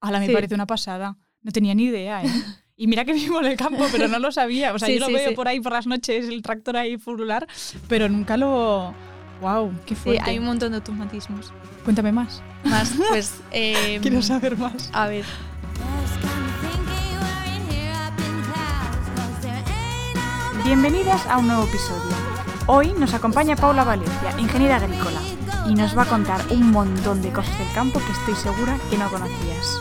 Ala, me Sí. parece una pasada. No tenía ni idea, ¿eh? Y mira que vivo en el campo, pero no lo sabía. O sea, Sí, yo lo sí, veo sí. por ahí por las noches, el tractor ahí furular, pero nunca lo... ¡Wow! ¡Qué Sí, fuerte! hay un montón de automatismos. Cuéntame más. Más, pues... eh, Quiero saber más. A ver, Bienvenidas a un nuevo episodio. Hoy nos acompaña Paula Valencia, ingeniera agrícola, y nos va a contar un montón de cosas del campo que estoy segura que no conocías.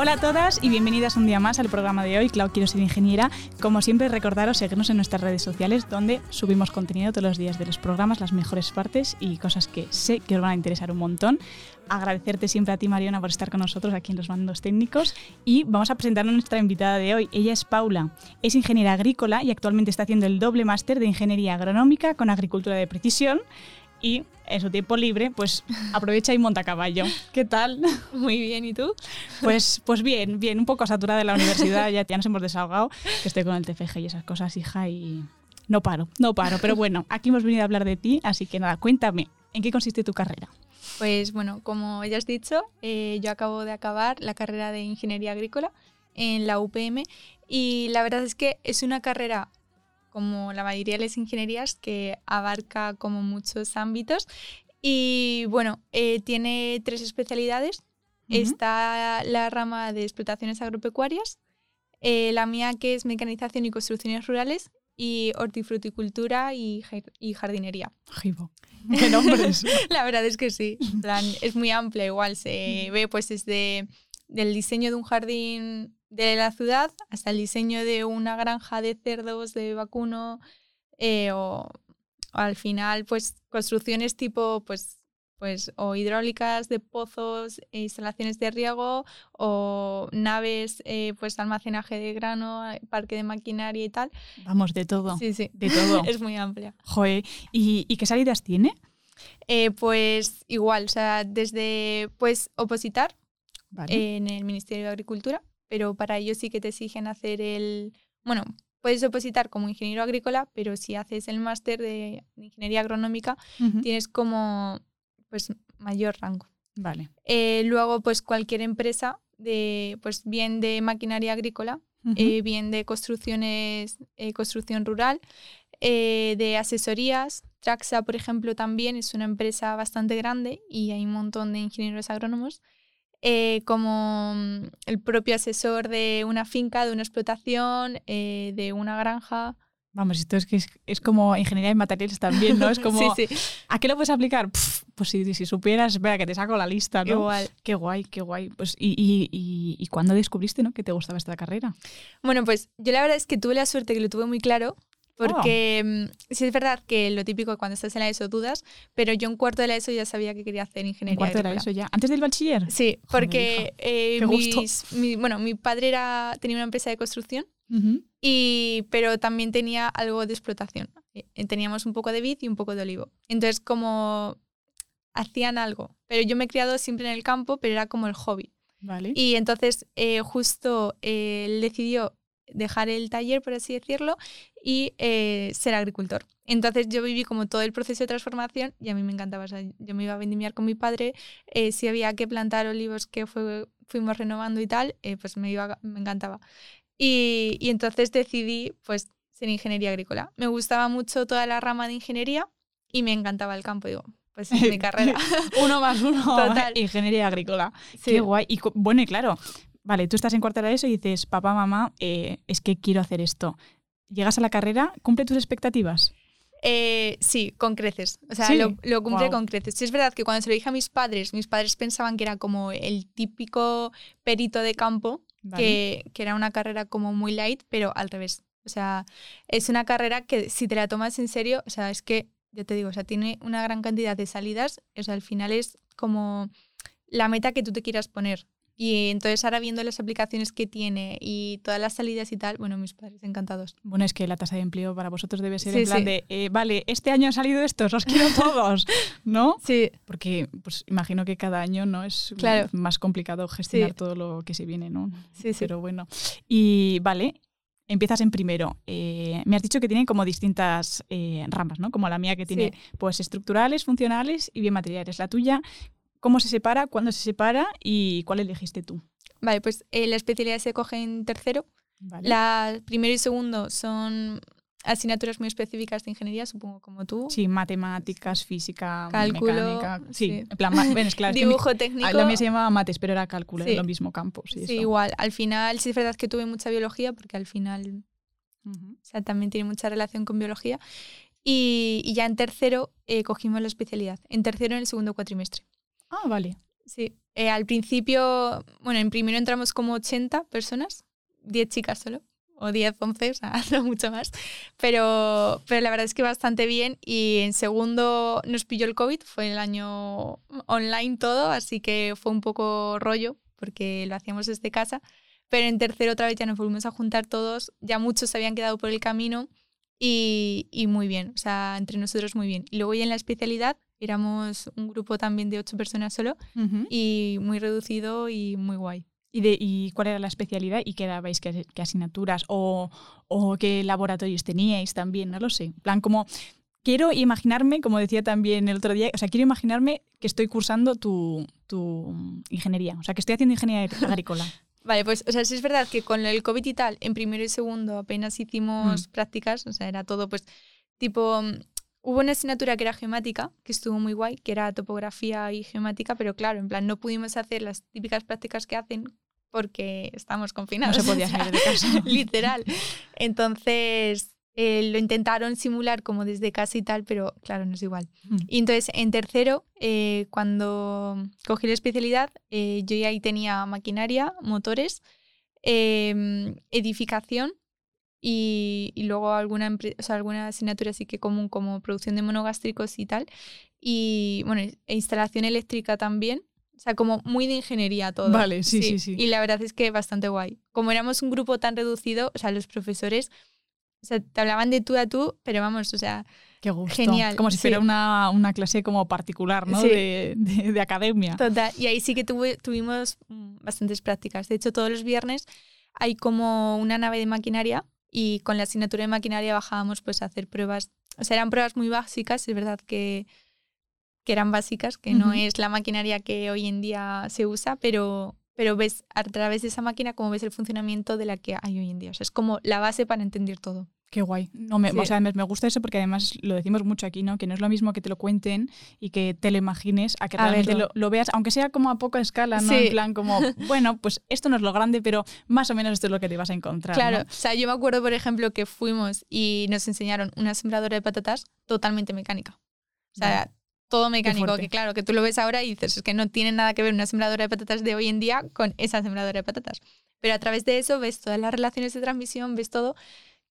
Hola a todas y bienvenidas un día más al programa de hoy, Clau Quiero Ser Ingeniera. Como siempre, recordaros seguirnos en nuestras redes sociales donde subimos contenido todos los días de los programas, las mejores partes y cosas que sé que os van a interesar un montón. Agradecerte siempre a ti, Mariona, por estar con nosotros aquí en los mandos técnicos. Y vamos a presentar a nuestra invitada de hoy. Ella es Paula, es ingeniera agrícola y actualmente está haciendo el doble máster de Ingeniería Agronómica con Agricultura de Precisión. Y en su tiempo libre, pues aprovecha y monta caballo. ¿Qué tal? muy bien, ¿y tú? Pues, pues bien, bien, un poco saturada de la universidad, ya, ya nos hemos desahogado, que estoy con el TFG y esas cosas, hija, y no paro, no paro. Pero bueno, aquí hemos venido a hablar de ti, así que nada, cuéntame, ¿en qué consiste tu carrera? Pues bueno, como ya has dicho, eh, yo acabo de acabar la carrera de Ingeniería Agrícola en la UPM y la verdad es que es una carrera como la mayoría de las ingenierías que abarca como muchos ámbitos y bueno, eh, tiene tres especialidades. Ujú. Está la rama de explotaciones agropecuarias, eh, la mía que es mecanización y construcciones rurales y hortifruticultura y, y jardinería. Jibo. ¿Qué nombres? La verdad es que sí. plan, es muy amplia, igual se ve pues desde del diseño de un jardín de la ciudad hasta el diseño de una granja de cerdos de vacuno eh, o, o al final pues construcciones tipo pues pues o hidráulicas de pozos, e instalaciones de riego o naves eh, pues almacenaje de grano, eh, parque de maquinaria y tal. Vamos, de todo. Sí, sí. De todo. Es muy amplia. Joder, ¿y, y qué salidas tiene? Eh, pues igual, o sea, desde pues opositar Vale. en el Ministerio de Agricultura, pero para ello sí que te exigen hacer el, bueno, puedes opositar como ingeniero agrícola, pero si haces el máster de ingeniería agronómica tienes como pues mayor rango. Vale. Eh, luego pues cualquier empresa de pues bien de maquinaria agrícola, eh, bien de construcciones, eh, construcción rural, de asesorías. Traxa, por ejemplo, también es una empresa bastante grande y hay un montón de ingenieros agrónomos. Eh, como mm, el propio asesor de una finca, de una explotación, eh, de una granja. Vamos, esto es que es, es como ingeniería de materiales también, ¿no? Es como, sí, sí, ¿a qué lo puedes aplicar? Pues si, si supieras, espera, que te saco la lista, ¿no? igual. Qué guay, qué guay. Pues, y, y, y, ¿y cuándo descubriste ¿no? que te gustaba esta carrera? Bueno, pues yo la verdad es que tuve la suerte que lo tuve muy claro. Porque mm, sí es verdad que lo típico cuando estás en la ESO dudas, pero yo en cuarto de la ESO ya sabía que quería hacer En ingeniería cuarto era agrícola. eso ya. ¿Antes del bachiller? Sí, porque eh, mis- mi, bueno, mi padre era, tenía una empresa de construcción, Ujú. y, pero también tenía algo de explotación. Eh, Teníamos un poco de vid y un poco de olivo. Entonces, como hacían algo, pero yo me he criado siempre en el campo, pero era como el hobby. Vale. Y entonces, eh, justo eh, él decidió dejar el taller, por así decirlo, y eh, ser agricultor. Entonces yo viví como todo el proceso de transformación y a mí me encantaba. O sea, yo me iba a vendimiar con mi padre, eh, si había que plantar olivos que fue, fuimos renovando y tal, eh, pues me, iba, me encantaba. Y, y entonces decidí pues ser ingeniería agrícola. Me gustaba mucho toda la rama de ingeniería y me encantaba el campo. Digo, pues es mi carrera. uno más uno. Total. Ingeniería agrícola. Sí. Qué guay. Y bueno, y claro, vale, tú estás en cuarto de eso y dices, papá, mamá, eh, es que quiero hacer esto. Llegas a la carrera, ¿cumple tus expectativas? Eh, sí, con creces. O sea, Sí, lo, lo cumple guau. con creces. Sí, es verdad que cuando se lo dije a mis padres, mis padres pensaban que era como el típico perito de campo, Vale. que, que era una carrera como muy light, pero al revés. O sea, es una carrera que si te la tomas en serio, o sea, es que, ya te digo, o sea, tiene una gran cantidad de salidas. O sea, al final es como la meta que tú te quieras poner. Y entonces ahora viendo las aplicaciones que tiene y todas las salidas y tal, bueno, mis padres encantados. Bueno, es que la tasa de empleo para vosotros debe ser Sí, en plan sí. de, eh, vale, este año han salido estos, los quiero todos, ¿no? Sí, Porque pues imagino que cada año no es Claro. más complicado gestionar Sí. todo lo que se viene, ¿no? sí, sí. Pero bueno. Y vale, empiezas en primero. Eh, me has dicho que tiene como distintas eh, ramas, ¿no? Como la mía que tiene pues estructurales, funcionales y biomateriales. La tuya, ¿cómo se separa? ¿Cuándo se separa? ¿Y cuál elegiste tú? Vale, pues eh, la especialidad se coge en tercero. La primero y segundo son asignaturas muy específicas de ingeniería, supongo, como tú. Sí, matemáticas, física, cálculo. Mecánica. Sí, en plan, claro, dibujo técnico. La mía se llamaba mates, pero era cálculo, en lo mismo campo. Sí, igual. Al final, sí es verdad que tuve mucha biología, porque al final o sea, también tiene mucha relación con biología. Y, ya en tercero eh, cogimos la especialidad. En tercero, en el segundo cuatrimestre. Ah, vale. Sí. Eh, al principio, bueno, en primero entramos como 80 personas, 10 chicas solo o 10, 11, o sea, no mucho más. Pero, pero la verdad es que bastante bien. Y en segundo nos pilló el COVID, fue el año online todo, así que fue un poco rollo porque lo hacíamos desde casa. Pero en tercero otra vez ya nos volvimos a juntar todos, ya muchos se habían quedado por el camino y, y muy bien, o sea, entre nosotros muy bien. Y luego ya en la especialidad éramos un grupo también de ocho personas solo y muy reducido y muy guay. ¿Y, de, ¿Y cuál era la especialidad y qué dabais, qué, asignaturas o, o, qué laboratorios teníais también? No lo sé. En plan, como quiero imaginarme, como decía también el otro día, o sea, quiero imaginarme que estoy cursando tu, tu ingeniería, o sea, que estoy haciendo ingeniería agrícola. Vale, pues, o sea, sí es verdad que con el COVID y tal, en primero y segundo apenas hicimos mm. prácticas, o sea, era todo, pues, tipo, hubo una asignatura que era geomática, que estuvo muy guay, que era topografía y geomática, pero claro, en plan, no pudimos hacer las típicas prácticas que hacen porque estamos confinados. No se podía salir de casa. Literal. Entonces, eh, lo intentaron simular como desde casa y tal, pero claro, no es igual. Mm. Y entonces, en tercero, eh, cuando cogí la especialidad, eh, yo ya ahí tenía maquinaria, motores, em, edificación y, luego alguna, o sea, alguna asignatura así que común como producción de monogástricos y tal. Y bueno, e instalación eléctrica también. O sea, como muy de ingeniería todo. Vale, sí, sí, sí, Y la verdad es que bastante guay. Como éramos un grupo tan reducido, o sea, los profesores, o sea, te hablaban de tú a tú, pero vamos, o sea, Qué gusto. Genial. Como si fuera una, una, clase como particular, ¿no? De, de, academia. Total. Y ahí sí que tuvimos mm, bastantes prácticas. De hecho, todos los viernes hay como una nave de maquinaria y con la asignatura de maquinaria bajábamos pues a hacer pruebas, o sea, eran pruebas muy básicas, es verdad que, que eran básicas, que no es la maquinaria que hoy en día se usa, pero, pero ves a través de esa máquina cómo ves el funcionamiento de la que hay hoy en día. O sea, es como la base para entender todo. Qué guay. No, me, O sea, me, gusta eso porque además lo decimos mucho aquí, ¿no? Que no es lo mismo que te lo cuenten y que te lo imagines a que realmente lo, veas, aunque sea como a poca escala, ¿no? En plan como, bueno, pues esto no es lo grande, pero más o menos esto es lo que te vas a encontrar. Claro. O sea, yo me acuerdo, por ejemplo, que fuimos y nos enseñaron una sembradora de patatas totalmente mecánica. O sea, todo mecánico, que claro, que tú lo ves ahora y dices, es que no tiene nada que ver una sembradora de patatas de hoy en día con esa sembradora de patatas. Pero a través de eso ves todas las relaciones de transmisión, ves todo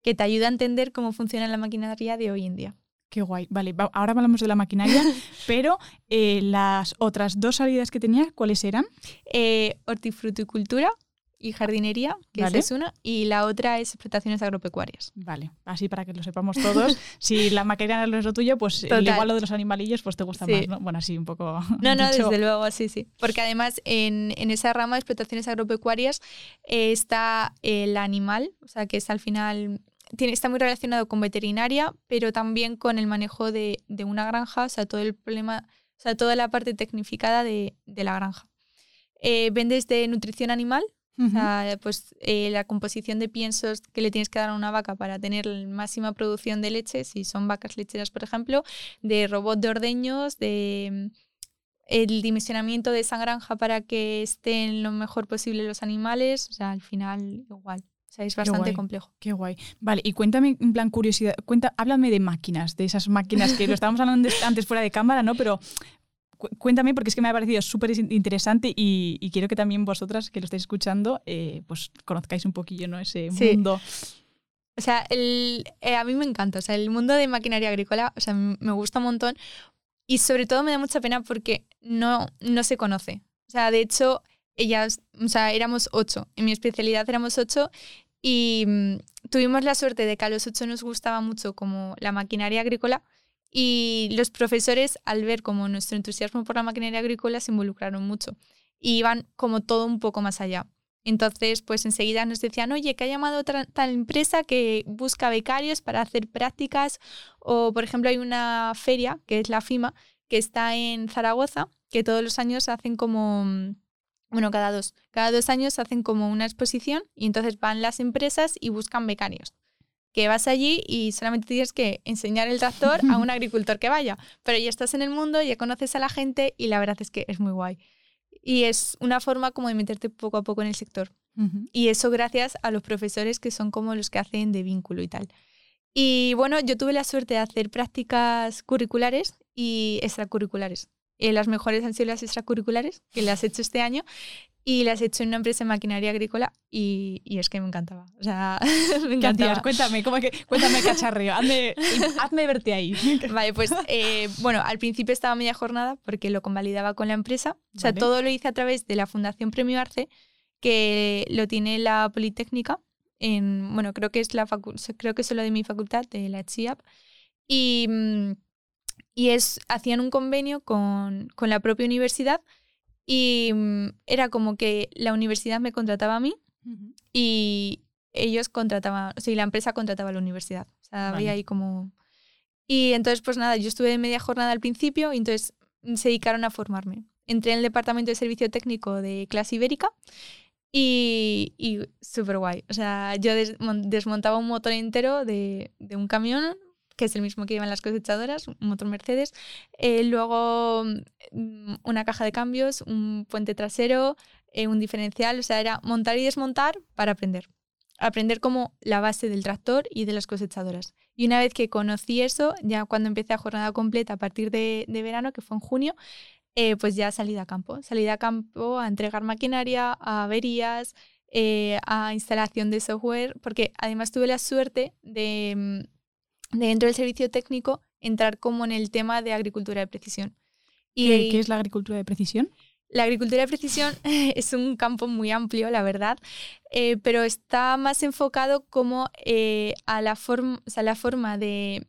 que te ayuda a entender cómo funciona la maquinaria de hoy en día. Qué guay. Vale, ahora hablamos de la maquinaria, pero eh, las otras dos salidas que tenía, ¿cuáles eran? Eh, hortifruticultura y jardinería, que es una, y la otra es explotaciones agropecuarias. Vale, así para que lo sepamos todos. si la maquinaria no es lo tuyo, pues igual lo de los animalillos pues te gusta más, ¿no? Bueno, así un poco... No, no, desde luego, sí, sí. Porque además en, en esa rama de explotaciones agropecuarias eh, está el animal, o sea, que es al final tiene, está muy relacionado con veterinaria, pero también con el manejo de, de, una granja, o sea, todo el problema, o sea, toda la parte tecnificada de, de la granja. Eh, ven desde nutrición animal, o sea, pues eh, la composición de piensos que le tienes que dar a una vaca para tener máxima producción de leche, si son vacas lecheras, por ejemplo, de robot de ordeños, de el dimensionamiento de esa granja para que estén lo mejor posible los animales, o sea, al final igual es bastante complejo. Qué guay. Vale, y cuéntame, en plan curiosidad, cuenta, háblame de máquinas, de esas máquinas que lo estábamos hablando antes fuera de cámara, ¿no? Pero cuéntame porque es que me ha parecido súper interesante y, quiero que también vosotras que lo estáis escuchando, eh, pues conozcáis un poquillo, ¿no? Ese mundo. O sea, el, eh, a mí me encanta, o sea, el mundo de maquinaria agrícola, o sea, me gusta un montón y sobre todo me da mucha pena porque no, no se conoce. O sea, de hecho, ellas, o sea, éramos ocho. En mi especialidad éramos ocho y mm, tuvimos la suerte de que a los ocho nos gustaba mucho como la maquinaria agrícola y los profesores, al ver como nuestro entusiasmo por la maquinaria agrícola, se involucraron mucho y iban como todo un poco más allá. Entonces, pues enseguida nos decían, oye, que ha llamado tal empresa que busca becarios para hacer prácticas. O, por ejemplo, hay una feria, que es la FIMA, que está en Zaragoza, que todos los años hacen como, bueno, cada dos, cada dos años hacen como una exposición y entonces van las empresas y buscan becarios. Que vas allí y solamente tienes que enseñar el tractor a un agricultor que vaya. Pero ya estás en el mundo, ya conoces a la gente y la verdad es que es muy guay. Y es una forma como de meterte poco a poco en el sector. Y eso gracias a los profesores que son como los que hacen de vínculo y tal. Y bueno, yo tuve la suerte de hacer prácticas curriculares y extracurriculares. Eh, las mejores han sido las extracurriculares, que las he hecho este año, y las he hecho en una empresa de maquinaria agrícola y, y es que me encantaba. O sea, me encantaba. Cuéntame, ¿cómo que, cuéntame cacharreo, hazme, hazme verte ahí. Vale, pues eh, bueno, al principio estaba media jornada porque lo convalidaba con la empresa. O sea, todo lo hice a través de la Fundación Premio Arce, que lo tiene la Politécnica. En, bueno, creo que es la creo que es lo de mi facultad, de la CHIAP. Y, mm, y es, hacían un convenio con, con la propia universidad y mm, era como que la universidad me contrataba a mí y ellos contrataban, o sea, la empresa contrataba a la universidad. O sea, había ahí como... Y entonces, pues nada, yo estuve de media jornada al principio y entonces mm, se dedicaron a formarme. Entré en el departamento de servicio técnico de clase ibérica y, y súper guay. O sea, yo desmontaba un motor entero de, de un camión, que es el mismo que llevan las cosechadoras, un motor Mercedes. Eh, luego mm, una caja de cambios, un puente trasero, eh, un diferencial. O sea, era montar y desmontar para aprender. Aprender como la base del tractor y de las cosechadoras. Y una vez que conocí eso, ya cuando empecé a jornada completa a partir de, verano, que fue en junio, eh, pues ya salí a campo. Salí a campo a entregar maquinaria, a averías, a instalación de software, porque además tuve la suerte de, mm, dentro del servicio técnico entrar como en el tema de agricultura de precisión. Y ¿Qué, es la agricultura de precisión? La agricultura de precisión es un campo muy amplio, la verdad, eh, pero está más enfocado como eh, a la, forma o sea, la forma de,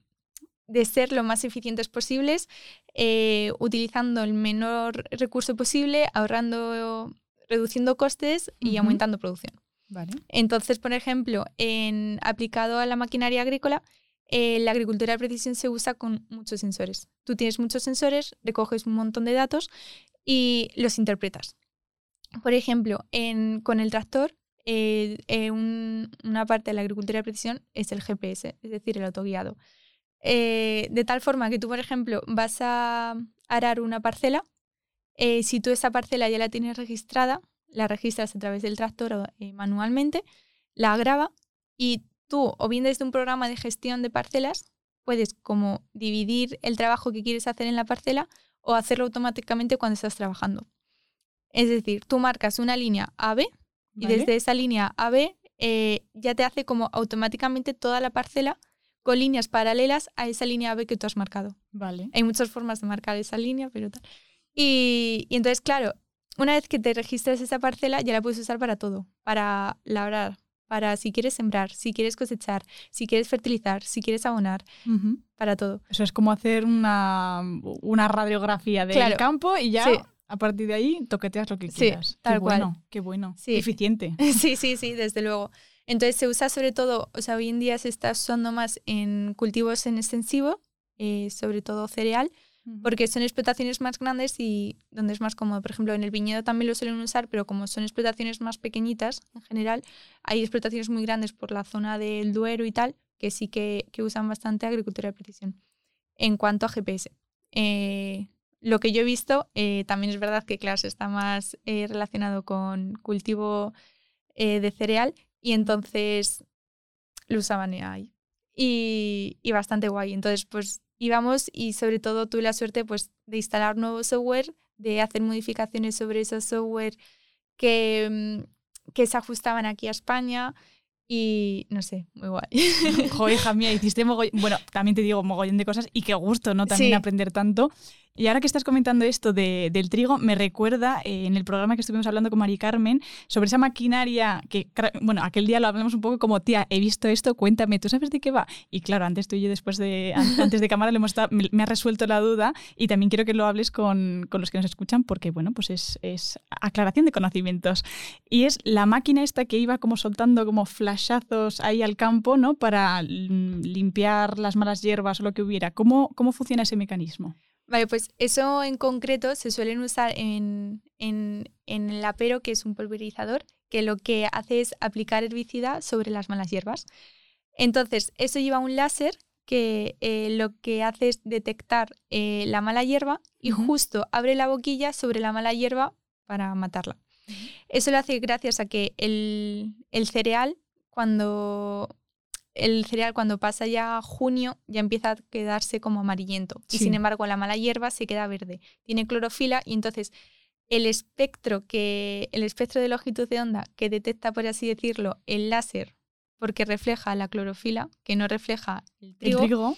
de, ser lo más eficientes posibles, eh, utilizando el menor recurso posible, ahorrando, reduciendo costes y aumentando producción. Vale. Entonces, por ejemplo, en, aplicado a la maquinaria agrícola, eh, la agricultura de precisión se usa con muchos sensores. Tú tienes muchos sensores, recoges un montón de datos y los interpretas. Por ejemplo, con el tractor, eh, eh, una parte de la agricultura de precisión es el GPS, es decir, el autoguiado. de tal forma que tú, por ejemplo, vas a arar una parcela, si tú esa parcela ya la tienes registrada, la registras a través del tractor manualmente, la graba y tú o bien desde un programa de gestión de parcelas puedes como dividir el trabajo que quieres hacer en la parcela o hacerlo automáticamente cuando estás trabajando. Es decir, tú marcas una línea AB y desde esa línea AB eh, ya te hace como automáticamente toda la parcela con líneas paralelas a esa línea AB que tú has marcado. Vale. Hay muchas formas de marcar esa línea, pero tal. Y, y entonces, claro, una vez que te registras esa parcela, ya la puedes usar para todo, para labrar, para si quieres sembrar, si quieres cosechar, si quieres fertilizar, si quieres abonar, para todo. Eso es como hacer una, una radiografía del campo y ya a partir de ahí toqueteas lo que quieras. Sí, tal qué cual. Bueno, qué bueno, eficiente. Sí, sí, sí, desde luego. Entonces se usa sobre todo, o sea, hoy en día se está usando más en cultivos en extensivo, eh, sobre todo cereal, porque son explotaciones más grandes y donde es más cómodo. Por ejemplo, en el viñedo también lo suelen usar, pero como son explotaciones más pequeñitas en general, hay explotaciones muy grandes por la zona del Duero y tal, que sí que, que usan bastante agricultura de precisión. En cuanto a GPS, eh, lo que yo he visto, eh, también es verdad que, claro, está más eh, relacionado con cultivo de cereal y entonces lo usaban ahí. Y, y bastante guay. Entonces, pues íbamos y sobre todo tuve la suerte pues, de instalar nuevo software, de hacer modificaciones sobre esos software que, mm, que se ajustaban aquí a España y no sé, muy guay. Joder, hija mía, hiciste mogollón. Bueno, también te digo mogollón de cosas y qué gusto, ¿no? También aprender tanto. Y ahora que estás comentando esto del trigo, me recuerda eh, en el programa que estuvimos hablando con Mari Carmen sobre esa maquinaria que, bueno, aquel día lo hablamos un poco como, tía, he visto esto, cuéntame, ¿tú sabes de qué va? Y claro, antes tú y yo después de, antes de cámara le hemos me, ha resuelto la duda y también quiero que lo hables con, con los que nos escuchan porque, bueno, pues es, es, aclaración de conocimientos. Y es la máquina esta que iba como soltando como flashazos ahí al campo, ¿no? Para limpiar las malas hierbas o lo que hubiera. ¿Cómo, cómo funciona ese mecanismo? Vale, pues eso en concreto se suelen usar en, en, en, el apero, que es un pulverizador, que lo que hace es aplicar herbicida sobre las malas hierbas. Entonces, eso lleva un láser que eh, lo que hace es detectar eh, la mala hierba y justo abre la boquilla sobre la mala hierba para matarla. Eso lo hace gracias a que el, el cereal, cuando el cereal cuando pasa ya junio ya empieza a quedarse como amarillento. Y sin embargo la mala hierba se queda verde. Tiene clorofila y entonces el espectro que el espectro de longitud de onda que detecta por así decirlo el láser porque refleja la clorofila que no refleja el trigo,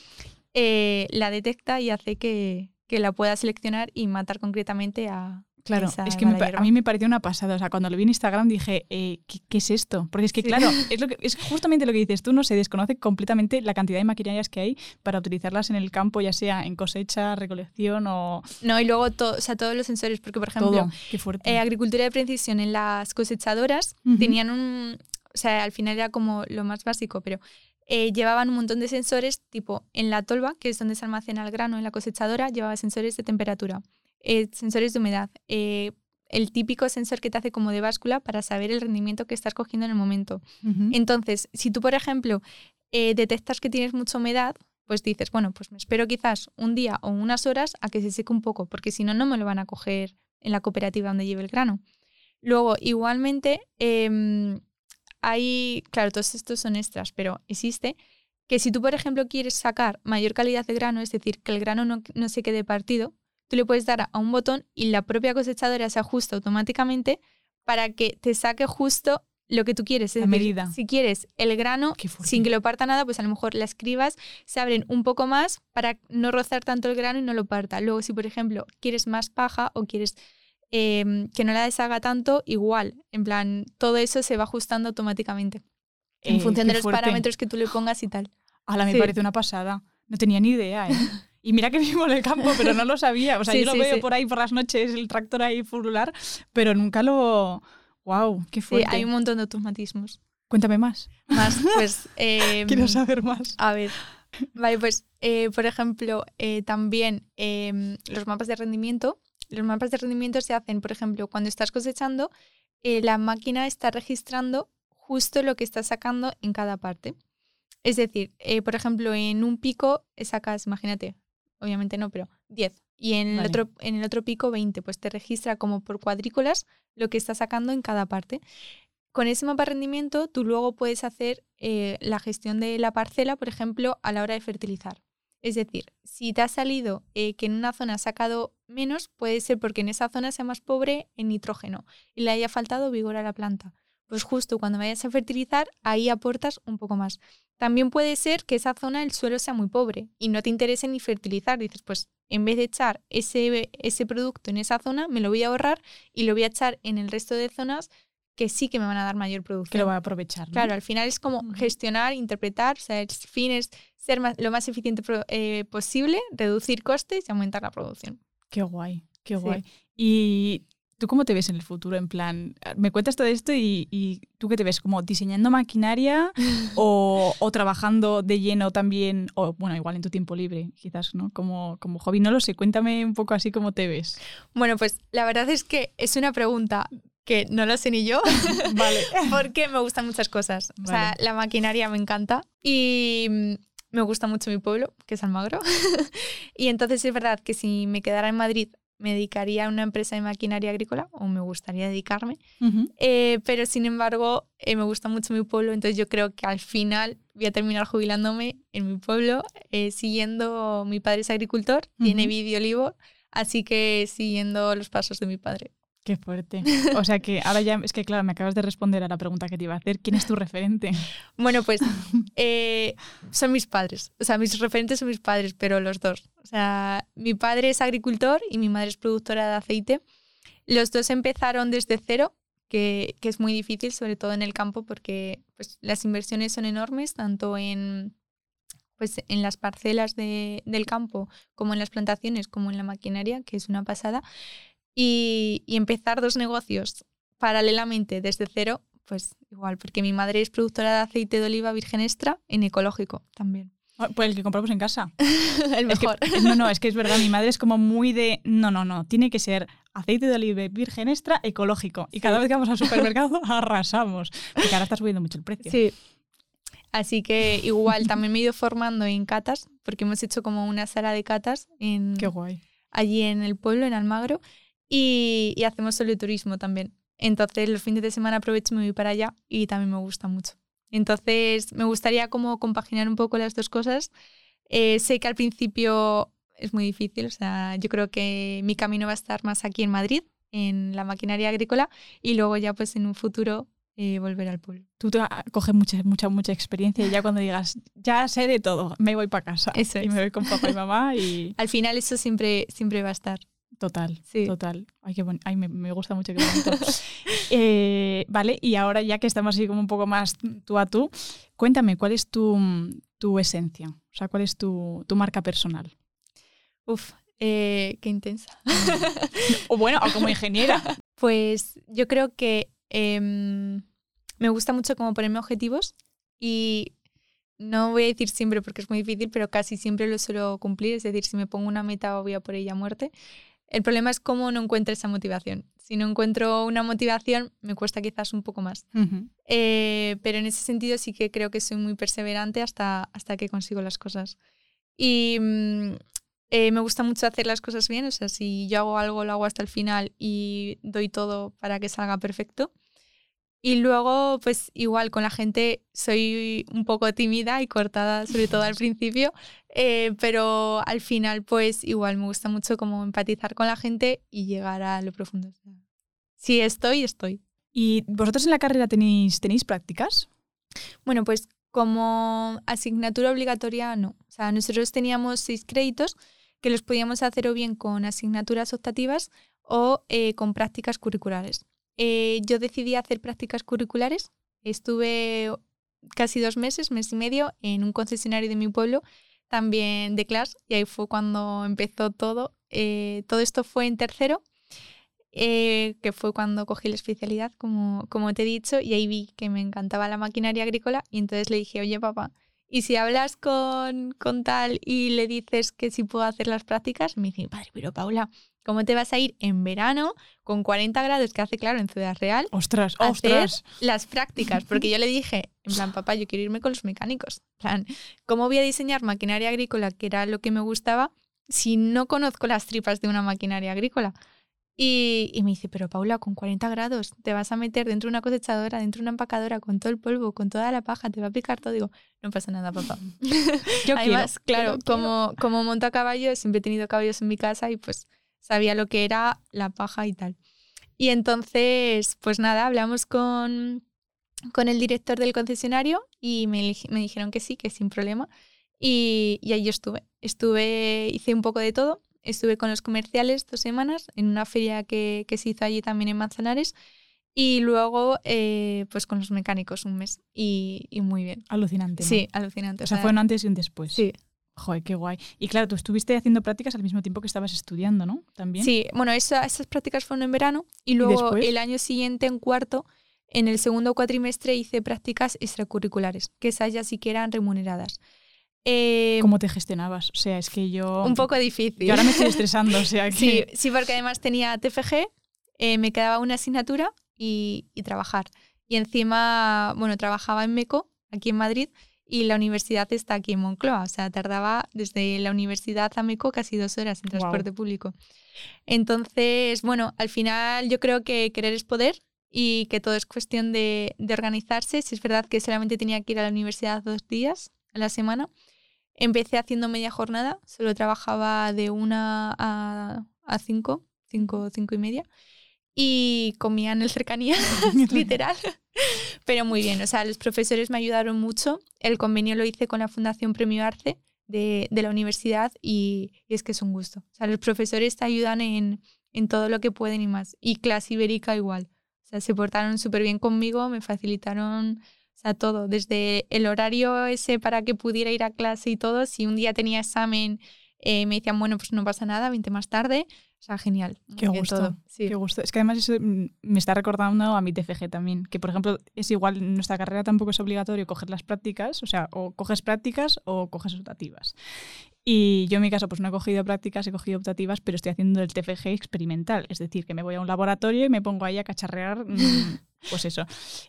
eh, la detecta y hace que, que la pueda seleccionar y matar concretamente a, Claro, es que a mí me pareció una pasada. O sea, cuando lo vi en Instagram dije, eh, ¿qué, es esto? Porque es que, claro, es, lo que, es justamente lo que dices tú, no se desconoce completamente la cantidad de maquinarias que hay para utilizarlas en el campo, ya sea en cosecha, recolección o. No, y luego o sea, todos los sensores, porque, por ejemplo, eh, agricultura de precisión en las cosechadoras tenían un. O sea, al final era como lo más básico, pero eh, llevaban un montón de sensores, tipo en la tolva, que es donde se almacena el grano en la cosechadora, llevaba sensores de temperatura eh, sensores de humedad. Eh, el típico sensor que te hace como de báscula para saber el rendimiento que estás cogiendo en el momento. Entonces, si tú, por ejemplo, eh, detectas que tienes mucha humedad, pues dices, bueno, pues me espero quizás un día o unas horas a que se seque un poco, porque si no, no me lo van a coger en la cooperativa donde lleve el grano. Luego, igualmente, em, hay, claro, todos estos son extras, pero existe que si tú, por ejemplo, quieres sacar mayor calidad de grano, es decir, que el grano no, no se quede partido, tú le puedes dar a un botón y la propia cosechadora se ajusta automáticamente para que te saque justo lo que tú quieres. Es medida. Si quieres el grano sin que lo parta nada, pues a lo mejor las cribas se abren un poco más para no rozar tanto el grano y no lo parta. Luego, si por ejemplo quieres más paja o quieres em, que no la deshaga tanto, igual. En plan, todo eso se va ajustando automáticamente. en eh, función de los parámetros que tú le pongas y tal. Ahora me parece una pasada. No tenía ni idea, ¿eh? Y mira que vivo en el campo, pero no lo sabía. O sea, yo lo veo por ahí por las noches, el tractor ahí furular, pero nunca lo... ¡Wow! ¡Qué fuerte! hay un montón de automatismos. Cuéntame más. Más, pues... Em, Quiero saber más. A ver. Vale, pues, eh, por ejemplo, eh, también em, los mapas de rendimiento. Los mapas de rendimiento se hacen, por ejemplo, cuando estás cosechando, eh, la máquina está registrando justo lo que estás sacando en cada parte. Es decir, por ejemplo, en un pico sacas, imagínate, obviamente no, pero 10. Y en, el otro, en el otro pico 20, pues te registra como por cuadrículas lo que está sacando en cada parte. Con ese mapa de rendimiento, tú luego puedes hacer eh, la gestión de la parcela, por ejemplo, a la hora de fertilizar. Es decir, si te ha salido eh, que en una zona has sacado menos, puede ser porque en esa zona sea más pobre en nitrógeno y le haya faltado vigor a la planta. Pues justo cuando vayas a fertilizar, ahí aportas un poco más. También puede ser que esa zona el suelo sea muy pobre y no te interese ni fertilizar. Dices, pues en vez de echar ese, ese producto en esa zona, me lo voy a ahorrar y lo voy a echar en el resto de zonas que sí que me van a dar mayor producción. Que lo voy a aprovechar. Claro, al final es como gestionar, interpretar, o sea, el fin es ser lo más eficiente eh, posible, reducir costes y aumentar la producción. Qué guay, qué guay. Y ¿Tú cómo te ves en el futuro? En plan, me cuentas todo esto y, tú qué te ves, como diseñando maquinaria o, trabajando de lleno también, o bueno, igual en tu tiempo libre, quizás, ¿no? Como, como hobby, no lo sé, cuéntame un poco así cómo te ves. Bueno, pues la verdad es que es una pregunta que no lo sé ni yo, vale. porque me gustan muchas cosas. O sea, la maquinaria me encanta y me gusta mucho mi pueblo, que es Almagro. y entonces es verdad que si me quedara en Madrid me dedicaría a una empresa de maquinaria agrícola o me gustaría dedicarme. Eh, pero sin embargo, eh, me gusta mucho mi pueblo, entonces yo creo que al final voy a terminar jubilándome en mi pueblo, eh, siguiendo, mi padre es agricultor, tiene vidio olivo, así que siguiendo los pasos de mi padre. Qué fuerte. O sea que ahora ya, es que claro, me acabas de responder a la pregunta que te iba a hacer. ¿Quién es tu referente? Bueno, pues eh, son mis padres. O sea, mis referentes son mis padres, pero los dos. O sea, mi padre es agricultor y mi madre es productora de aceite. Los dos empezaron desde cero, que, que es muy difícil, sobre todo en el campo, porque pues, las inversiones son enormes, tanto en, pues, en las parcelas de, del campo, como en las plantaciones, como en la maquinaria, que es una pasada y, empezar dos negocios paralelamente desde cero, pues igual, porque mi madre es productora de aceite de oliva virgen extra en ecológico también. Ah, pues el que compramos en casa. el mejor. no, no, es que es verdad, mi madre es como muy de, no, no, no, tiene que ser aceite de oliva virgen extra ecológico. Y cada vez que vamos al supermercado arrasamos, porque ahora está subiendo mucho el precio. Sí. Así que igual también me he ido formando en catas, porque hemos hecho como una sala de catas en, Qué guay. allí en el pueblo, en Almagro, y, y hacemos turismo también. Entonces los fines de semana aprovecho y me voy para allá y también me gusta mucho. Entonces me gustaría como compaginar un poco las dos cosas. Eh, sé que al principio es muy difícil, o sea, yo creo que mi camino va a estar más aquí en Madrid, en la maquinaria agrícola, y luego ya pues en un futuro eh, volver al pueblo. Tú te coges mucha, mucha, mucha experiencia y ya cuando digas, ya sé de todo, me voy para casa. Eso y me voy con papá y mamá y... Al final eso siempre, siempre va a estar. Total, sí. total. Ay, qué Ay, me, gusta mucho, qué bonito. Eh, vale, y ahora ya que estamos así como un poco más tú a tú, cuéntame, ¿cuál es tu, tu esencia? O sea, ¿cuál es tu, tu marca personal? Uf, eh, qué intensa. o bueno, o como ingeniera. Pues yo creo que em, me gusta mucho como ponerme objetivos y no voy a decir siempre porque es muy difícil, pero casi siempre lo suelo cumplir. Es decir, si me pongo una meta voy a por ella a muerte. El problema es cómo no encuentro esa motivación. Si no encuentro una motivación, me cuesta quizás un poco más. Eh, pero en ese sentido sí que creo que soy muy perseverante hasta, hasta que consigo las cosas. Y mm, eh, me gusta mucho hacer las cosas bien. O sea, si yo hago algo, lo hago hasta el final y doy todo para que salga perfecto. Y luego, pues igual con la gente soy un poco tímida y cortada, sobre todo al principio, eh, pero al final, pues igual me gusta mucho como empatizar con la gente y llegar a lo profundo. Si estoy, estoy. ¿Y vosotros en la carrera tenéis, tenéis prácticas? Bueno, pues como asignatura obligatoria, no. O sea, nosotros teníamos seis créditos que los podíamos hacer o bien con asignaturas optativas o eh, con prácticas curriculares. Eh, yo decidí hacer prácticas curriculares. Estuve casi dos meses, mes y medio, en un concesionario de mi pueblo, también de clase, y ahí fue cuando empezó todo. Eh, todo esto fue en tercero, eh, que fue cuando cogí la especialidad, como, como te he dicho, y ahí vi que me encantaba la maquinaria agrícola, y entonces le dije, oye papá, ¿y si hablas con, con tal y le dices que si puedo hacer las prácticas? Me dice, padre, pero Paula, ¿Cómo te vas a ir en verano con 40 grados que hace claro en Ciudad Real? Ostras, a ostras. Hacer las prácticas, porque yo le dije, en plan, papá, yo quiero irme con los mecánicos. En plan, ¿cómo voy a diseñar maquinaria agrícola, que era lo que me gustaba, si no conozco las tripas de una maquinaria agrícola? Y, y, me dice, pero Paula, con 40 grados te vas a meter dentro de una cosechadora, dentro de una empacadora, con todo el polvo, con toda la paja, te va a picar todo. Digo, no pasa nada, papá. Yo Además, quiero, claro, como, como monto a caballo, siempre he tenido caballos en mi casa y pues sabía lo que era la paja y tal. Y entonces, pues nada, hablamos con, con el director del concesionario y me, me dijeron que sí, que sin problema. Y, y, ahí yo estuve. Estuve, hice un poco de todo. Estuve con los comerciales dos semanas en una feria que, que se hizo allí también en Manzanares. Y luego, eh, pues con los mecánicos un mes. Y, y muy bien. Alucinante. Sí, alucinante. O sea, fue un antes y un después. Sí, Joder, qué guay. Y claro, tú estuviste haciendo prácticas al mismo tiempo que estabas estudiando, ¿no? También. Sí, bueno, esas prácticas fueron en verano y luego el año siguiente, en cuarto, en el segundo cuatrimestre hice prácticas extracurriculares, que esas ya sí que eran remuneradas. Eh, ¿Cómo te gestionabas? O sea, es que yo... Un poco difícil. Y ahora me estoy estresando, o sea que... Sí, sí porque además tenía TFG, eh, me quedaba una asignatura y, y trabajar. Y encima, bueno, trabajaba en MECO, aquí en Madrid, y la universidad está aquí en Moncloa. O sea, tardaba desde la universidad a Meco casi dos horas en transporte público. Entonces, bueno, al final yo creo que querer es poder y que todo es cuestión de, de organizarse. Si es verdad que solamente tenía que ir a la universidad dos días a la semana. Empecé haciendo media jornada, solo trabajaba de una a, a cinco, cinco, cinco y media. Y comía en el cercanía, literal. Pero muy bien, o sea, los profesores me ayudaron mucho. El convenio lo hice con la Fundación Premio Arce de, de la universidad y, y, es que es un gusto. O sea, los profesores te ayudan en, en todo lo que pueden y más. Y clase ibérica igual. O sea, se portaron súper bien conmigo, me facilitaron o sea, todo, desde el horario ese para que pudiera ir a clase y todo. Si un día tenía examen, eh, me decían, bueno, pues no pasa nada, 20 más tarde. O sea, genial. Qué gusto. Sí. Qué gusto. Es que además eso mm, me está recordando a mi TFG también, que por ejemplo es igual, en nuestra carrera tampoco es obligatorio coger las prácticas, o sea, o coges prácticas o coges optativas. Y yo en mi caso pues no he cogido prácticas, he cogido optativas, pero estoy haciendo el TFG experimental, es decir, que me voy a un laboratorio y me pongo ahí a cacharrear, mm, pues eso.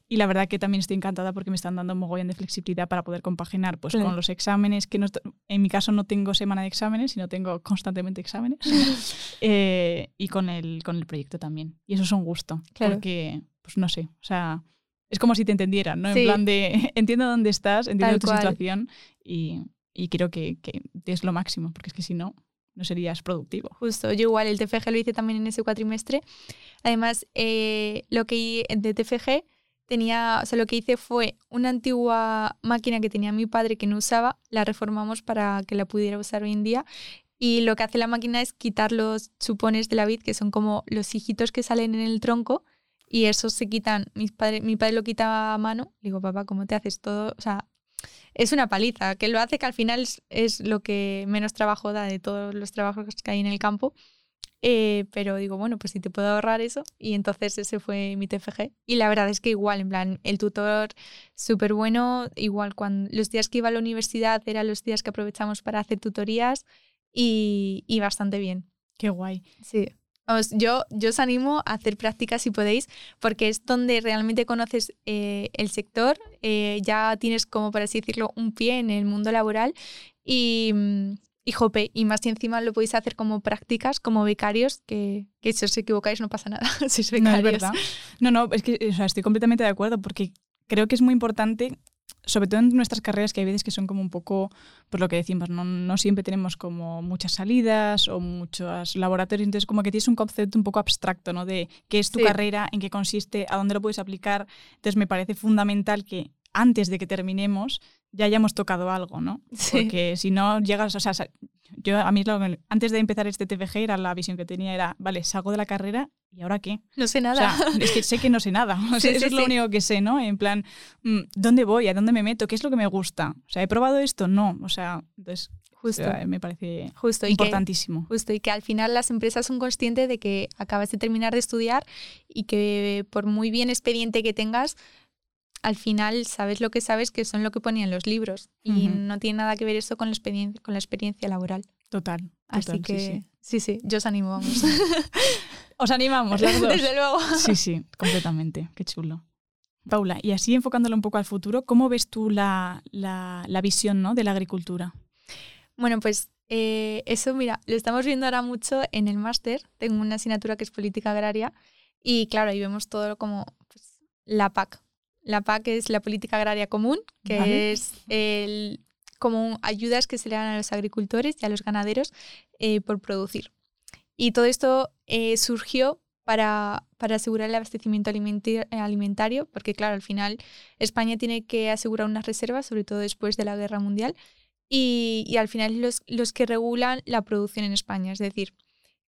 Y la verdad que también estoy encantada porque me están dando un mogollón de flexibilidad para poder compaginar pues con los exámenes, que no, en mi caso no tengo semana de exámenes, sino tengo constantemente exámenes, eh, y con el, con el proyecto también. Y eso es un gusto, claro. porque, pues no sé, o sea... Es como si te entendieran, ¿no? En plan de, entiendo dónde estás, entiendo tu situación y, y creo que, que, es lo máximo, porque es que si no, no serías productivo. Justo, yo igual el TFG lo hice también en ese cuatrimestre. Además, eh, lo que de TFG tenía, o sea, lo que hice fue una antigua máquina que tenía mi padre que no usaba, la reformamos para que la pudiera usar hoy en día. Y lo que hace la máquina es quitar los chupones de la vid, que son como los hijitos que salen en el tronco, y esos se quitan. Mi padre, mi padre lo quitaba a mano. Digo, papá, ¿cómo te haces todo? O sea, es una paliza, que lo hace que al final es, lo que menos trabajo da de todos los trabajos que hay en el campo. Eh, pero digo, bueno, pues si te puedo ahorrar eso. Y entonces ese fue mi TFG. Y la verdad es que igual, en plan, el tutor súper bueno. Igual, cuando los días que iba a la universidad eran los días que aprovechamos para hacer tutorías y, y bastante bien. Qué guay. Sí yo, yo os animo a hacer prácticas si podéis, porque es donde realmente conoces eh, el sector, eh, ya tienes como, por así decirlo, un pie en el mundo laboral y, mm, y jope, y más si encima lo podéis hacer como prácticas, como becarios, que, que si os equivocáis no pasa nada, si becarios. No, es verdad. No, no, es que o sea, estoy completamente de acuerdo, porque creo que es muy importante sobre todo en nuestras carreras, que hay veces que son como un poco, por lo que decimos, no, no siempre tenemos como muchas salidas o muchos laboratorios, entonces como que tienes un concepto un poco abstracto, ¿no? De qué es tu carrera, en qué consiste, a dónde lo puedes aplicar. Entonces me parece fundamental que antes de que terminemos ya hayamos tocado algo, ¿no? Porque si no llegas, o sea, yo a mí antes de empezar este TFG era la visión que tenía era, vale, salgo de la carrera y ahora qué? No sé nada. es que sé que no sé nada. eso es lo único que sé, ¿no? En plan, mm, ¿dónde voy? ¿A dónde me meto? ¿Qué es lo que me gusta? O sea, ¿he probado esto? No. O sea, entonces Justo. me parece justo, importantísimo. justo, y que al final las empresas son conscientes de que acabas de terminar de estudiar y que por muy bien expediente que tengas, al final sabes lo que sabes, que son lo que ponían los libros. Y no tiene nada que ver eso con la experiencia, con la experiencia laboral. Total. Así que sí sí. yo os animo, vamos. os animamos, las dos. Desde luego. Sí, sí, completamente. Qué chulo. Paula, y así enfocándolo un poco al futuro, ¿cómo ves tú la, la, la visión ¿no? de la agricultura? Bueno, pues eh, eso, mira, lo estamos viendo ahora mucho en el máster. Tengo una asignatura que es política agraria y claro, ahí vemos todo como pues, la PAC, la PAC es la política agraria común, que es el, como ayudas que se le dan a los agricultores y a los ganaderos eh, por producir. Y todo esto eh, surgió para, para, asegurar el abastecimiento alimentario, porque claro, al final España tiene que asegurar unas reservas, sobre todo después de la Guerra Mundial, y, y al final los, los que regulan la producción en España. Es decir,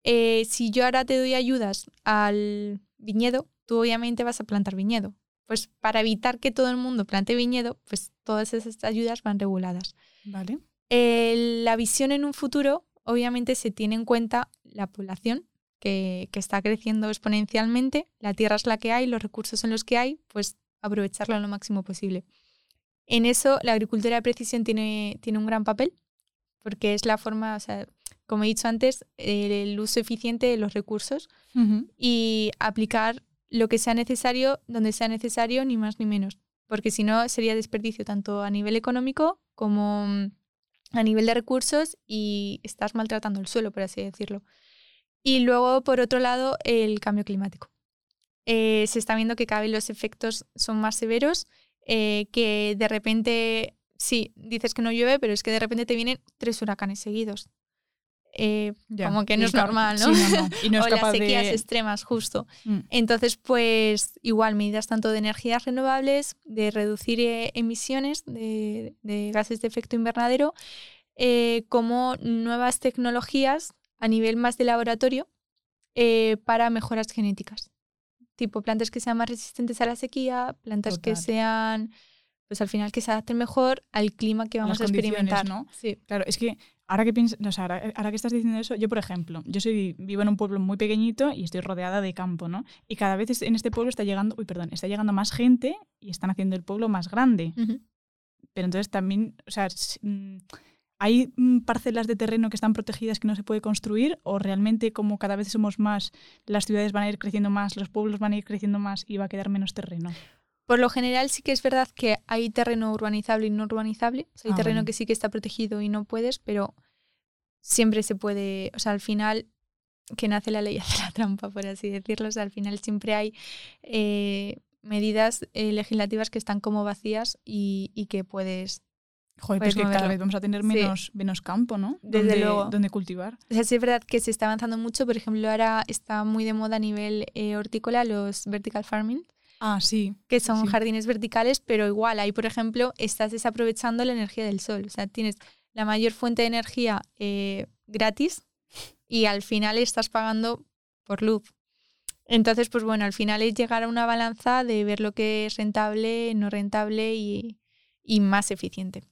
eh, si yo ahora te doy ayudas al viñedo, tú obviamente vas a plantar viñedo, pues para evitar que todo el mundo plante viñedo, pues todas esas ayudas van reguladas. Vale. la visión en un futuro, obviamente se tiene en cuenta la población que, está creciendo exponencialmente, la tierra es la que hay, los recursos son los que hay, pues aprovecharlo lo máximo posible. En eso la agricultura de precisión tiene, tiene un gran papel, porque es la forma, o sea, como he dicho antes, el uso eficiente de los recursos y aplicar lo que sea necesario donde sea necesario, ni más ni menos. Porque si no, sería desperdicio tanto a nivel económico como mm, a nivel de recursos y estás maltratando el suelo, por así decirlo. Y luego, por otro lado, el cambio climático. Eh, se está viendo que cada vez los efectos son más severos, eh, que de repente, sí, dices que no llueve, pero es que de repente te vienen tres huracanes seguidos. Eh, como que no es normal, ¿no? sí, no, no. Y no es o las capaz sequías de... extremas, justo. Mm. Entonces, pues igual medidas tanto de energías renovables, de reducir eh, emisiones de, de gases de efecto invernadero, eh, como nuevas tecnologías a nivel más de laboratorio eh, para mejoras genéticas. Tipo plantas que sean más resistentes a la sequía, plantas que Total. sean, pues al final que se adapten mejor al clima que vamos a experimentar. ¿no? Sí. Claro, es que ahora que piensas, o sea, ahora, ahora que estás diciendo eso, yo por ejemplo, yo soy vivo en un pueblo muy pequeñito y estoy rodeada de campo, ¿no? Y cada vez en este pueblo está llegando, uy, perdón, está llegando más gente y están haciendo el pueblo más grande. Pero entonces también, o sea, mm, ¿hay mm, parcelas de terreno que están protegidas que no se puede construir? ¿O realmente como cada vez somos más, las ciudades van a ir creciendo más, los pueblos van a ir creciendo más y va a quedar menos terreno? Por lo general sí que es verdad que hay terreno urbanizable y no urbanizable. O sea, hay Ah, terreno que sí que está protegido y no puedes, pero siempre se puede, o sea, al final que nace la ley hace la trampa, por así decirlo. O sea, al final siempre hay eh, medidas eh, legislativas que están como vacías y, y que puedes... Joder, pues que cada vez vamos a tener Sí. menos, menos campo, ¿no? Desde Donde- luego. Donde cultivar. O sea, sí es verdad que se está avanzando mucho. Por ejemplo, ahora está muy de moda a nivel eh, hortícola los vertical farming, Ah, sí. que son Sí. jardines verticales, pero igual ahí, por ejemplo, estás desaprovechando la energía del sol. O sea, tienes la mayor fuente de energía eh, gratis y al final estás pagando por luz. Entonces, pues bueno, al final es llegar a una balanza de ver lo que es rentable, no rentable y, y más eficiente.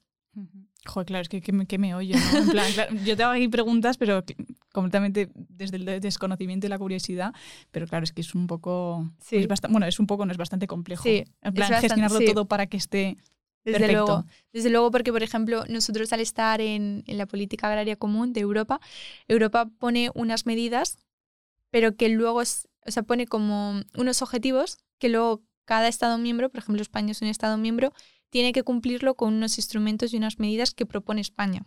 Joder, claro, es que, que, me, que me oyo, ¿no? En plan, claro, yo te hago aquí preguntas, pero completamente desde el de- desconocimiento y la curiosidad, pero claro, es que es un poco... Sí. es basta- bueno, es un poco, no es bastante complejo. Sí, en plan, bastante- gestionarlo sí. todo para que esté... Desde Perfecto. luego, desde luego, porque por ejemplo, nosotros al estar en, en la política agraria común de Europa, Europa pone unas medidas, pero que luego, es- o sea, pone como unos objetivos que luego cada Estado miembro, por ejemplo, España es un Estado miembro, tiene que cumplirlo con unos instrumentos y unas medidas que propone España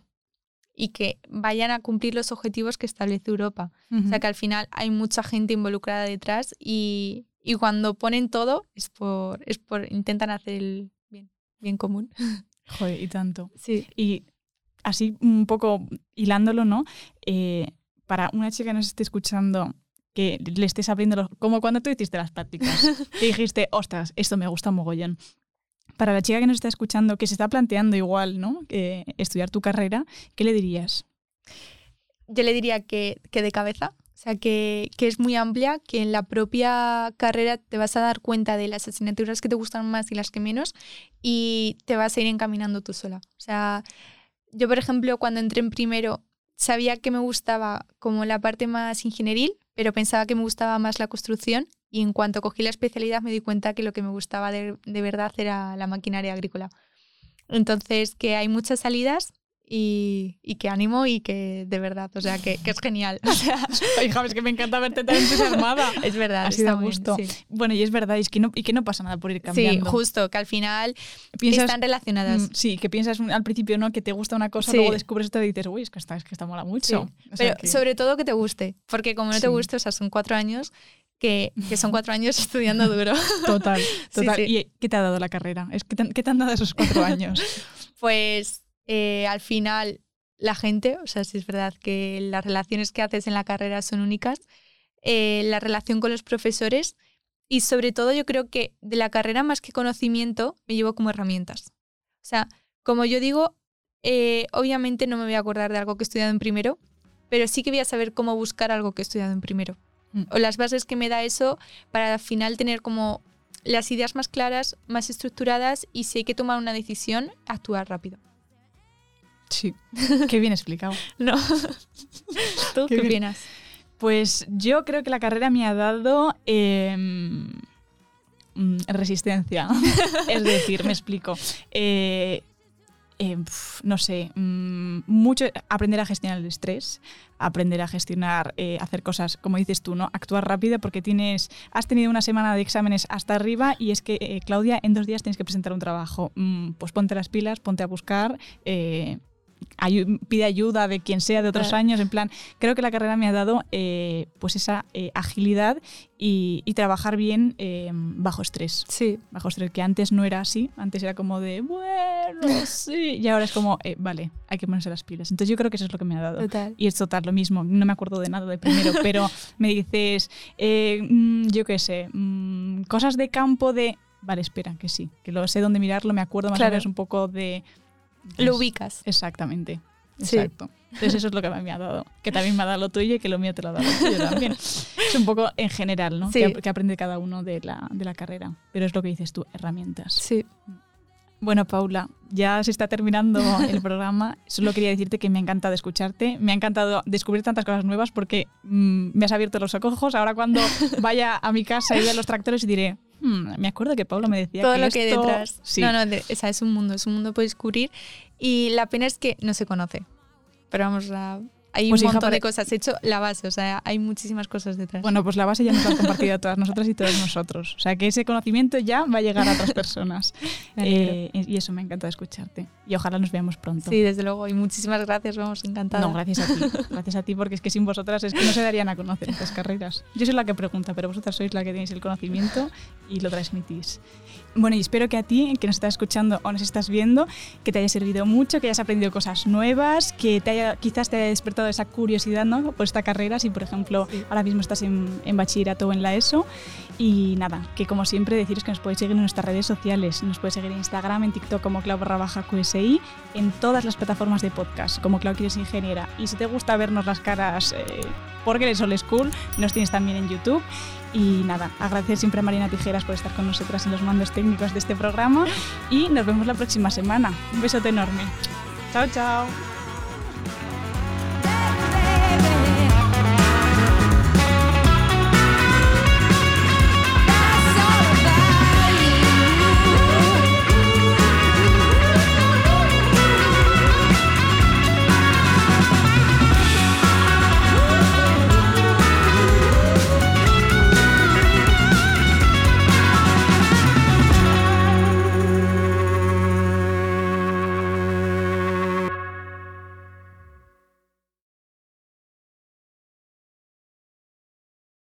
y que vayan a cumplir los objetivos que establece Europa. O sea que al final hay mucha gente involucrada detrás y, y cuando ponen todo es por, es por intentan hacer el bien, bien común. Joder, y tanto. Sí. Y así un poco hilándolo, ¿no? Eh, para una chica que nos esté escuchando que le estés abriendo los... Como cuando tú hiciste las prácticas, que dijiste, ostras, esto me gusta mogollón. Para la chica que nos está escuchando, que se está planteando igual, ¿no? Estudiar tu carrera, ¿qué le dirías? Yo le diría que, que de cabeza, o sea, que, que es muy amplia, que en la propia carrera te vas a dar cuenta de las asignaturas que te gustan más y las que menos y te vas a ir encaminando tú sola. O sea, yo, por ejemplo, cuando entré en primero, sabía que me gustaba como la parte más ingenieril, pero pensaba que me gustaba más la construcción y en cuanto cogí la especialidad me di cuenta que lo que me gustaba de, de verdad era la maquinaria agrícola. Entonces, que hay muchas salidas y, y que ánimo y que de verdad, o sea, que, que es genial. O sea, Hija, es que me encanta verte tan entusiasmada. es verdad. Así da está gusto. bien, sí. Bueno, y es verdad, y es que no, y que no pasa nada por ir Sí, cambiando. justo, que al final Piensas, están relacionadas. mm, sí, que piensas al principio, ¿no? Que te gusta una cosa, Sí. luego descubres esto y dices, uy, es que esta, es que esta mola mucho. O sea Pero que- sobre todo que te guste, porque como no te Sí. guste, o sea, son cuatro años que, que son cuatro años estudiando duro. Total, total. sí. ¿Y qué te ha dado la carrera? Es que ¿Qué te han dado esos cuatro años? Pues eh, al final la gente, o sea, sí es verdad que las relaciones que haces en la carrera son únicas, eh, la relación con los profesores y sobre todo yo creo que de la carrera más que conocimiento me llevo como herramientas. O sea, como yo digo, eh, obviamente no me voy a acordar de algo que he estudiado en primero, pero sí que voy a saber cómo buscar algo que he estudiado en primero. Mm. O las bases que me da eso para al final tener como las ideas más claras, más estructuradas y si hay que tomar una decisión, actuar rápido. Sí, qué bien explicado. No. ¿Tú Qué qué, opinas? Pues yo creo que la carrera me ha dado em, mm, resistencia. es decir, me explico. Eh, eh, no sé, mm, mucho aprender a gestionar el estrés, aprender a gestionar, eh, hacer cosas, como dices tú, ¿no? Actuar rápido porque tienes, has tenido una semana de exámenes hasta arriba y es que, eh, Claudia, en dos días tienes que presentar un trabajo. Mm, pues ponte las pilas, ponte a buscar. Eh, pide ayuda de quien sea de otros años, en plan, creo que la carrera me ha dado eh, pues esa eh, agilidad y, trabajar bien bajo estrés. Sí. Bajo estrés, que antes no era así, antes era como de, bueno, sí, y ahora es como, vale, hay que ponerse las pilas. Entonces yo creo que eso es lo que me ha dado. Total. Y es total, lo mismo, no me acuerdo de nada de primero, pero me dices, mm, yo qué sé, mm, cosas de campo de vale, espera, que sí, que lo sé dónde mirarlo, me acuerdo más o menos un poco de... lo ubicas. Exactamente, exacto. Entonces eso es lo que me ha dado, que también me ha dado lo tuyo y que lo mío te lo ha dado lo tuyo también. Es un poco en general, ¿no? Que, aprende cada uno de la, de la carrera, pero es lo que dices tú, herramientas. Sí. Bueno, Paula, ya se está terminando el programa. Solo quería decirte que me ha encantado escucharte. Me ha encantado descubrir tantas cosas nuevas porque mm, me has abierto los ojos. Ahora cuando vaya a mi casa y vea los tractores diré, hmm, me acuerdo que Paula me decía Todo que lo que hay detrás. No, no, es un mundo, es un mundo por descubrir. Y la pena es que no se conoce. Pero vamos, a hay pues un montón de cosas. He hecho la base, o sea, hay muchísimas cosas detrás. Bueno, pues la base ya nos la han compartido a todas nosotras y todos nosotros. O sea, que ese conocimiento ya va a llegar a otras personas. Eh, y eso me ha encantado escucharte. Y ojalá nos veamos pronto. Sí, desde luego. Y muchísimas gracias, vamos, encantada. No, gracias a ti. Gracias a ti, porque es que sin vosotras es que no se darían a conocer estas carreras. Yo soy la que pregunta, pero vosotras sois la que tenéis el conocimiento y lo transmitís. Bueno, y espero que a ti, que nos estás escuchando o nos estás viendo, que te haya servido mucho, que hayas aprendido cosas nuevas, que te haya, quizás te haya despertado esa curiosidad ¿no? por esta carrera, si por ejemplo ahora mismo estás en, en, bachillerato o en la ESO. Y nada, que como siempre deciros que nos podéis seguir en nuestras redes sociales, nos podéis seguir en Instagram, en TikTok como Clau barra baja en todas las plataformas de podcast como Clau Quieres Ingeniera. Y si te gusta vernos las caras eh, porque eres old school, nos tienes también en YouTube. Y nada, agradecer siempre a Marina Tijeras por estar con nosotras en los mandos técnicos de este programa y nos vemos la próxima semana. Un besote enorme. Chao, chao.